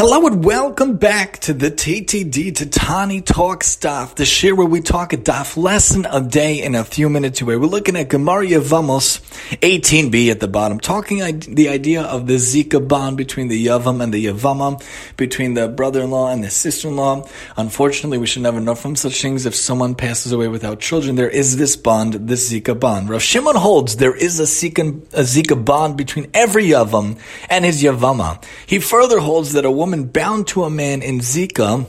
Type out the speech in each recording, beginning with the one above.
Hello and welcome back to the TTD to Tani Talk Stuff, the share where we talk a daf lesson a day in a few minutes away. We're looking at Gemara Yavamos 18b at the bottom, talking the idea of the Zika bond between the Yavam and the Yavama, between the brother-in-law and the sister-in-law. Unfortunately, we should never know from such things if someone passes away without children. There is this bond, this Zika bond. Rav Shimon holds there is a Zika, a Zika bond between every Yavam and his Yavama. He further holds that a woman bound to a man in Zika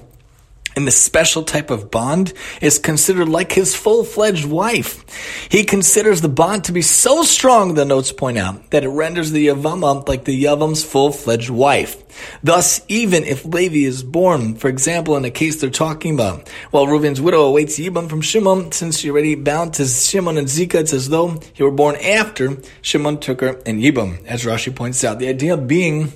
in the special type of bond is considered like his full-fledged wife. He considers the bond to be so strong, the notes point out, that it renders the Yavama like the Yavam's full-fledged wife. Thus, even if Levi is born, for example, in the case they're talking about, while Reuven's widow awaits Yibam from Shimon, since she already bound to Shimon and Zika, it's as though he were born after Shimon took her and Yibam, as Rashi points out. The idea being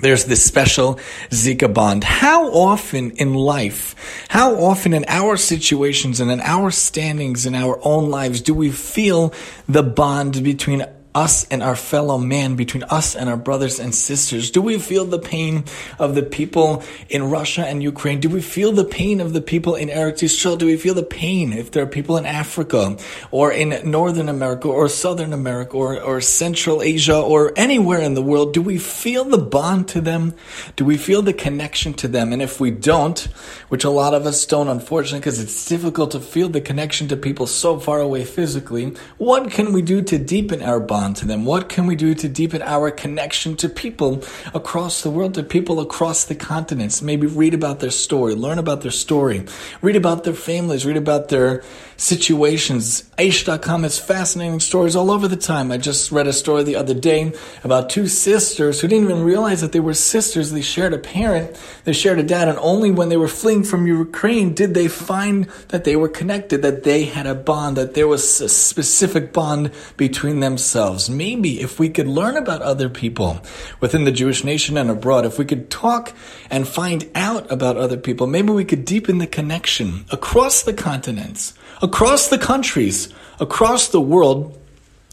there's this special Zika bond. How often in life, how often in our situations and in our standings in our own lives do we feel the bond between us and our fellow man, between us and our brothers and sisters? Do we feel the pain of the people in Russia and Ukraine? Do we feel the pain of the people in Eretz Yisrael? Do we feel the pain if there are people in Africa or in Northern America or Southern America or, or Central Asia or anywhere in the world? Do we feel the bond to them? Do we feel the connection to them? And if we don't, which a lot of us don't, unfortunately, because it's difficult to feel the connection to people so far away physically, what can we do to deepen our bond? To them? What can we do to deepen our connection to people across the world, to people across the continents? Maybe read about their story, learn about their story, read about their families, read about their situations. Aish.com has fascinating stories all over the time. I just read a story the other day about two sisters who didn't even realize that they were sisters. They shared a parent, they shared a dad, and only when they were fleeing from Ukraine did they find that they were connected, that they had a bond, that there was a specific bond between themselves. Maybe if we could learn about other people within the Jewish nation and abroad, if we could talk and find out about other people, maybe we could deepen the connection across the continents across the countries, across the world,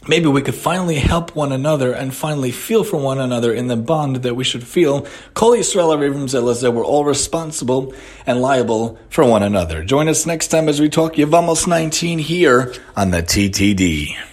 maybe we could finally help one another and finally feel for one another in the bond that we should feel. Kol Yisrael that we're all responsible and liable for one another. Join us next time as we talk Yevamos 19 here on the TTD.